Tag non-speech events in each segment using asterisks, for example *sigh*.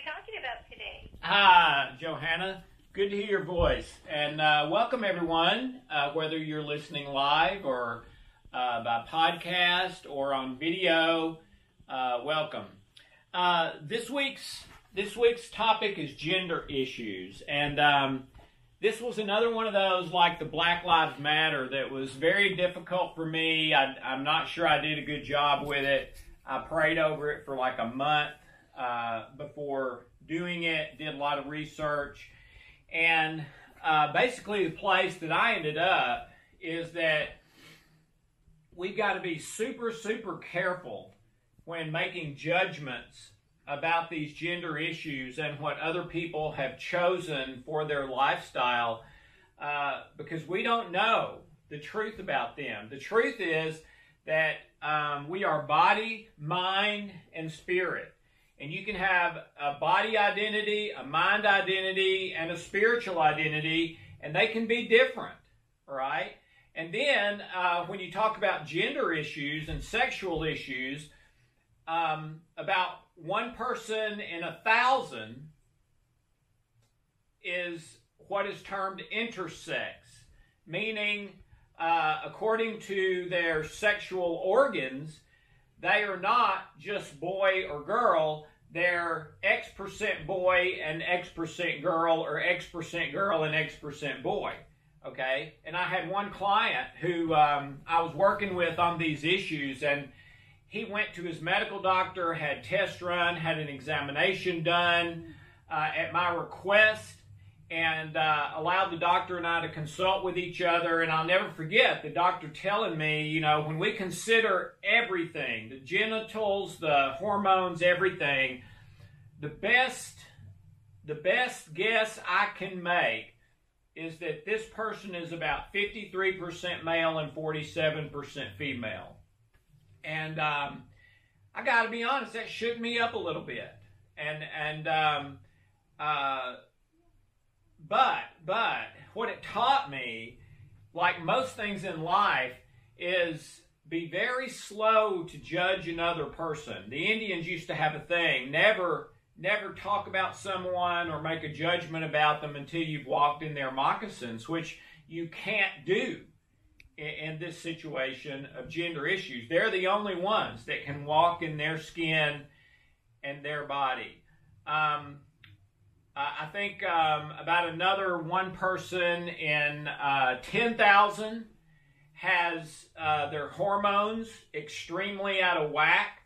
we talking about today? Hi, Johanna. Good to hear your voice. And uh, welcome, everyone, uh, whether you're listening live or uh, by podcast or on video. Uh, welcome. Uh, this week's this week's topic is gender issues, and um, this was another one of those like the Black Lives Matter that was very difficult for me. I, I'm not sure I did a good job with it. I prayed over it for like a month uh, before doing it, did a lot of research, and uh, basically the place that I ended up is that we've got to be super, super careful when making judgments about these gender issues and what other people have chosen for their lifestyle uh, because we don't know the truth about them. The truth is that um, we are body, mind, and spirit. And you can have a body identity, a mind identity, and a spiritual identity, and they can be different, right? And then uh, when you talk about gender issues and sexual issues, um, about one person in a thousand is what is termed intersex, meaning, uh, according to their sexual organs, they are not just boy or girl, they're X percent boy and X percent girl, or X percent girl and X percent boy. Okay? And I had one client who um, I was working with on these issues, and he went to his medical doctor, had tests run, had an examination done uh, at my request, and uh, allowed the doctor and I to consult with each other. And I'll never forget the doctor telling me, you know, when we consider everything the genitals, the hormones, everything the best the best guess I can make is that this person is about 53% male and 47% female. And um, I got to be honest, that shook me up a little bit. And and um, uh, but but what it taught me, like most things in life, is be very slow to judge another person. The Indians used to have a thing: never never talk about someone or make a judgment about them until you've walked in their moccasins, which you can't do in, this situation of gender issues. They're the only ones that can walk in their skin and their body. Um, I think um, about another one person in uh, 10,000 has uh, their hormones extremely out of whack.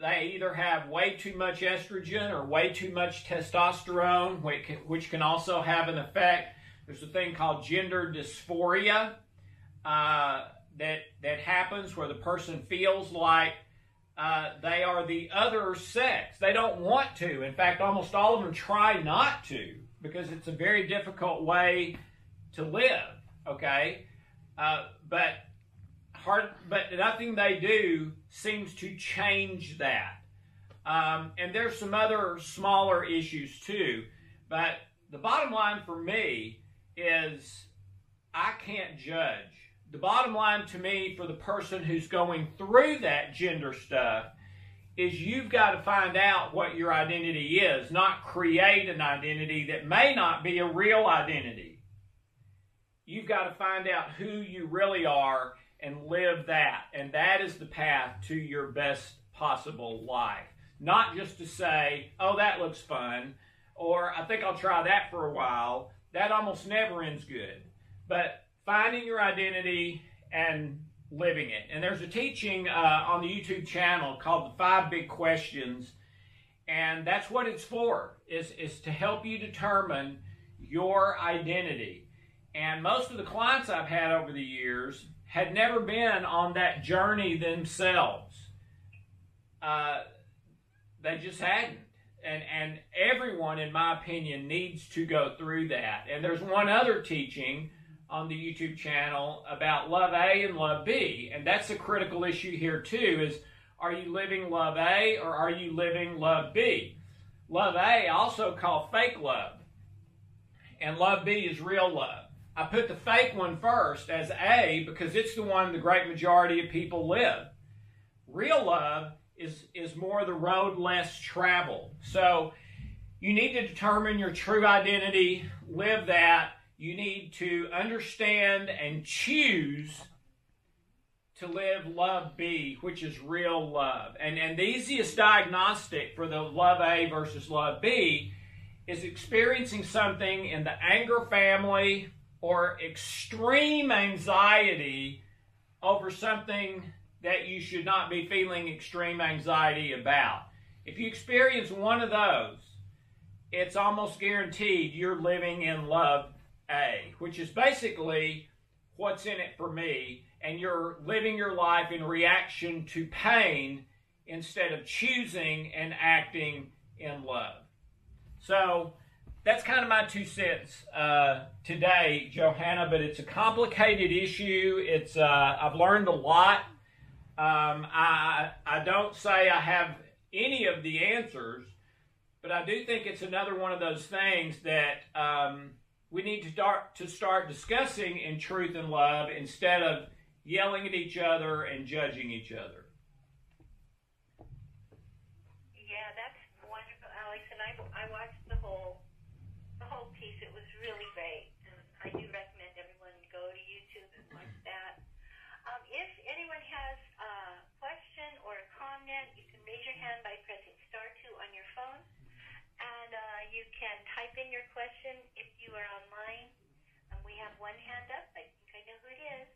They either have way too much estrogen or way too much testosterone, which can, which can also have an effect. There's a thing called gender dysphoria uh, that that happens where the person feels like uh, they are the other sex. They don't want to. In fact, almost all of them try not to because it's a very difficult way to live. Okay, uh, but hard, but nothing they do seems to change that. Um, and there's some other smaller issues too. But the bottom line for me is I can't judge the bottom line to me for the person who's going through that gender stuff is you've got to find out what your identity is, not create an identity that may not be a real identity. You've got to find out who you really are and live that. And that is the path to your best possible life. Not just to say, oh, that looks fun, or I think I'll try that for a while. That almost never ends good. But finding your identity and living it. And there's a teaching uh, on the YouTube channel called the Five Big Questions, and that's what it's for. is is to help you determine your identity. And most of the clients I've had over the years had never been on that journey themselves. Uh, they just hadn't. And, and everyone, in my opinion, needs to go through that. And there's one other teaching on the YouTube channel about love A and love B. And that's a critical issue here too is are you living love A or are you living love B? Love A also called fake love. And love B is real love. I put the fake one first as A because it's the one the great majority of people live. Real love is is more the road less traveled. So you need to determine your true identity, live that. You need to understand and choose to live love B, which is real love. And, and the easiest diagnostic for the love A versus love B is experiencing something in the anger family or extreme anxiety over something that you should not be feeling extreme anxiety about. If you experience one of those, it's almost guaranteed you're living in love A, which is basically what's in it for me, and you're living your life in reaction to pain instead of choosing and acting in love. So that's kind of my two cents uh, today, Johanna. But it's a complicated issue. It's uh, I've learned a lot. Um, I I don't say I have any of the answers, but I do think it's another one of those things that um, we need to start to start discussing in truth and love instead of yelling at each other and judging each other. Yeah, that's wonderful, Alex. And I, I watched the whole the whole piece. It was really great. And I do recommend everyone go to YouTube and watch that. Um, if anyone has a question or a comment, you can raise your hand by pressing star two on your phone. And uh, you can type in your question if you are online. Um, we have one hand up. I think I know who it is.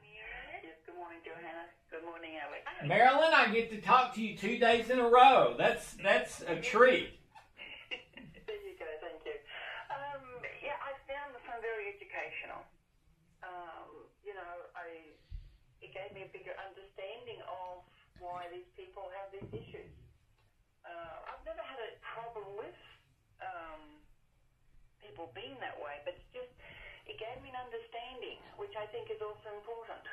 Marilyn? Yes, good morning, Johanna. Good morning, Alex. Hi. Marilyn, I get to talk to you two days in a row. That's that's a treat. *laughs* there you go, thank you. Um, yeah, I found the phone very educational. Um, you know, I it gave me a bigger understanding of why these people have these issues. Uh, I've never had a problem with um, people being that way, but it's just it gave me an understanding, which I think is also important.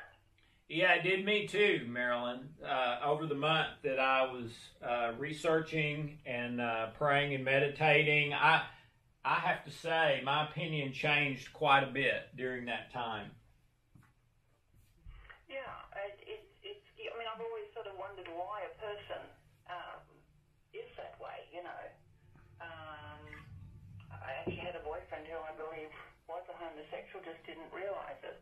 Yeah, it did me too, Marilyn. Uh, over the month that I was uh, researching and uh, praying and meditating, I I have to say my opinion changed quite a bit during that time. Yeah, it, it, it's. I mean, I've always sort of wondered why a person um, is that way. You know, um, I actually had a boyfriend who I believe was a homosexual, just didn't realise it.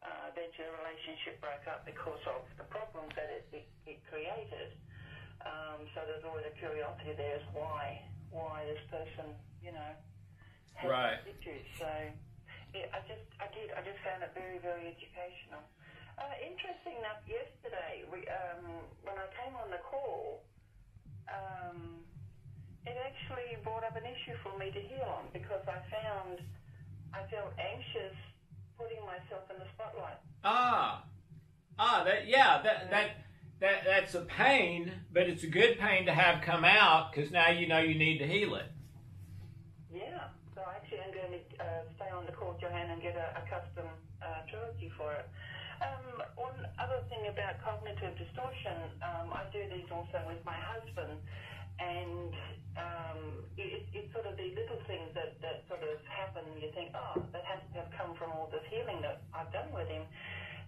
Uh, eventually, the relationship broke up because of the problems that it, it, it created. Um, so there's always a curiosity there as why why this person, you know, has Right. issues. So yeah, I just I did I just found it very very educational. Uh, interesting enough, yesterday we, um, when I came on the call, um, it actually brought up an issue for me to heal on because I found I felt anxious putting myself in the spotlight. Ah, ah, that yeah, that that that that's a pain, but it's a good pain to have come out because now you know you need to heal it. Yeah, so actually I actually am going to uh, stay on the call, Johanna, and get a, a custom uh, trilogy for it. Um, one other thing about cognitive distortion, um, I do these also with my husband, and um, it, it's sort of these little things that, that sort of happen. You think, oh, that has to have come from all this healing that I've done with him,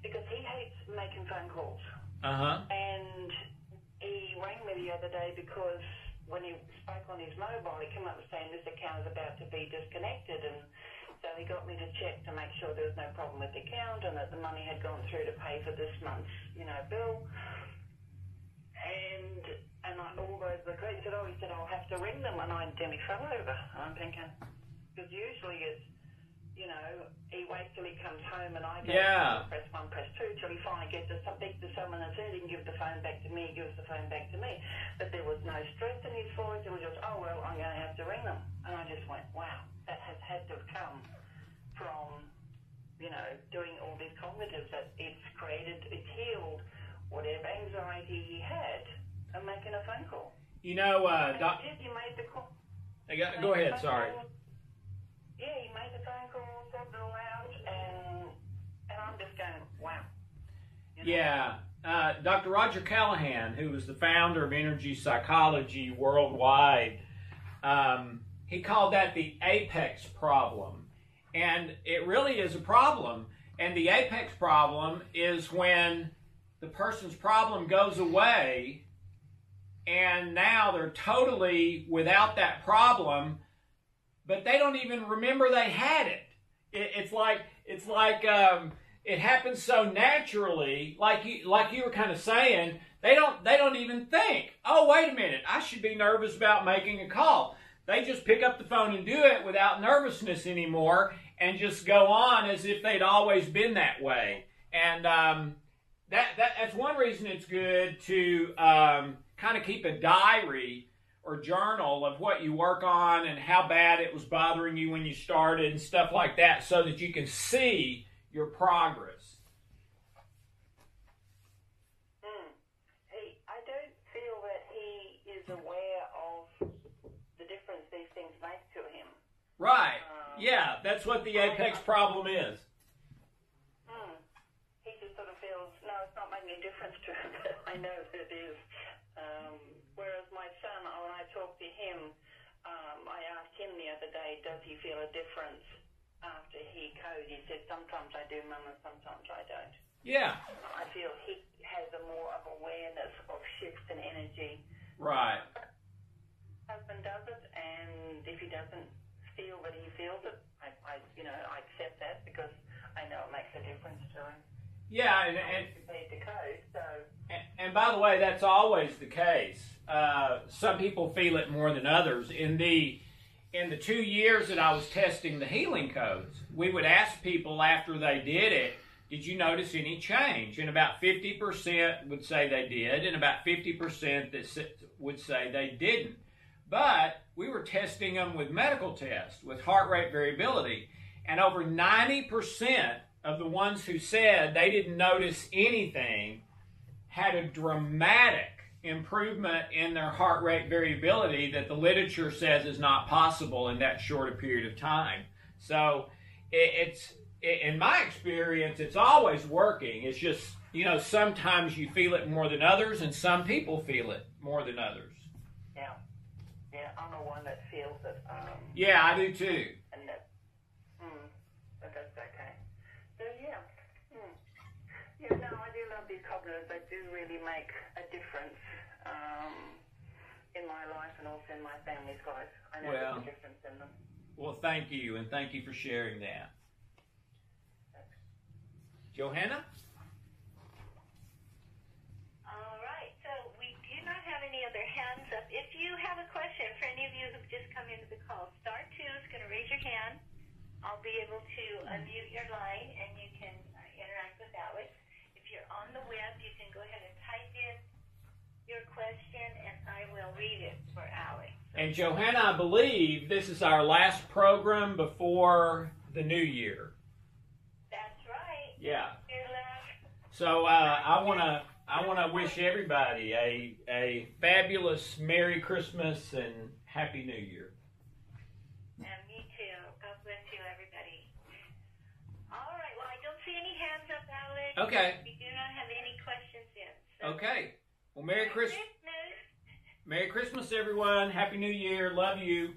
because he hates making phone calls. Uh huh. And he rang me the other day because when he spoke on his mobile, he came up saying this account is about to be disconnected, and so he got me to check to make sure there was no problem with the account and that the money had gone through to pay for this month's, you know, bill. And and I, all those the he said, oh, he said I'll have to ring them, and I nearly fell over. I'm thinking because usually it's you know, he waits till he comes home and I go Yeah. press one, press two till he finally gets to something to someone and says he can give the phone back to me, he gives the phone back to me. But there was no stress in his voice, it was just, oh well, I'm going to have to ring them. And I just went, wow, that has had to have come from, you know, doing all these cognitives that it's created, it's healed whatever anxiety he had and making a phone call. You know, uh, doc, he made the call. I got- go ahead. Sorry. Yeah, he made the phone call, sorted it all out, and and I'm just going, wow. You know? Yeah. Uh, Dr. Roger Callahan, who was the founder of energy psychology worldwide, um, he called that the apex problem. And it really is a problem. And the apex problem is when the person's problem goes away and now they're totally without that problem, but they don't even remember they had it. it it's like it's like um, it happens so naturally, like you like you were kind of saying. They don't they don't even think. Oh, wait a minute, I should be nervous about making a call. They just pick up the phone and do it without nervousness anymore, and just go on as if they'd always been that way. And um, that, that that's one reason it's good to um, kind of keep a diary or journal of what you work on and how bad it was bothering you when you started and stuff like that, so that you can see your progress. Hmm. He, I don't feel that he is aware of the difference these things make to him. Right. Um, yeah, that's what the apex problem is. Mm. He just sort of feels, no, it's not making a difference to him, but I know that it is. Um, whereas my son, when I talked to him, um, I asked him the other day, does he feel a difference after he code? Said, sometimes I do, Mum, and sometimes I don't. Yeah. I feel he has a more of awareness of shifts in energy. Right. Husband does it, and if he doesn't feel that he feels it, I, I you know, I accept that because I know it makes a difference to him. Yeah, and, and code, so And, and by the way, that's always the case. Uh, some people feel it more than others. In the in the two years that I was testing the healing codes, we would ask people after they did it, "Did you notice any change?" And about fifty percent would say they did, and about fifty percent that would say they didn't. But we were testing them with medical tests, with heart rate variability, and over ninety percent of the ones who said they didn't notice anything had a dramatic improvement in their heart rate variability that the literature says is not possible in that short a period of time. So it, it's in my experience, it's always working. It's just you know sometimes you feel it more than others, and some people feel it more than others. yeah, yeah, I'm the one that feels it, um, Yeah, I do too. and that, mm, but that's okay. So yeah, mm. yeah, no, I do these cognitives. They do really make a difference um, in my life and also in my family's life. I know Well. there's a difference in them. Well, thank you, and thank you for sharing that. Johanna? All right, so we do not have any other hands up. If you have a question for any of you who've just come into the call, star two is going to raise your hand. I'll be able to unmute your line and you can uh, interact with Alex. If you're on the web, you can go ahead and type in your question and I will read it for Alex. And Johanna, I believe this is our last program before the new year. That's right. Yeah. So uh, I want to I want to wish everybody a a fabulous Merry Christmas and Happy New Year. And me too. God bless you, everybody. All right. Well, I don't see any hands up, Alex. Okay. We do not have any questions in. So Okay. Well, Merry Christmas. Merry Christmas, everyone. Happy New Year. Love you.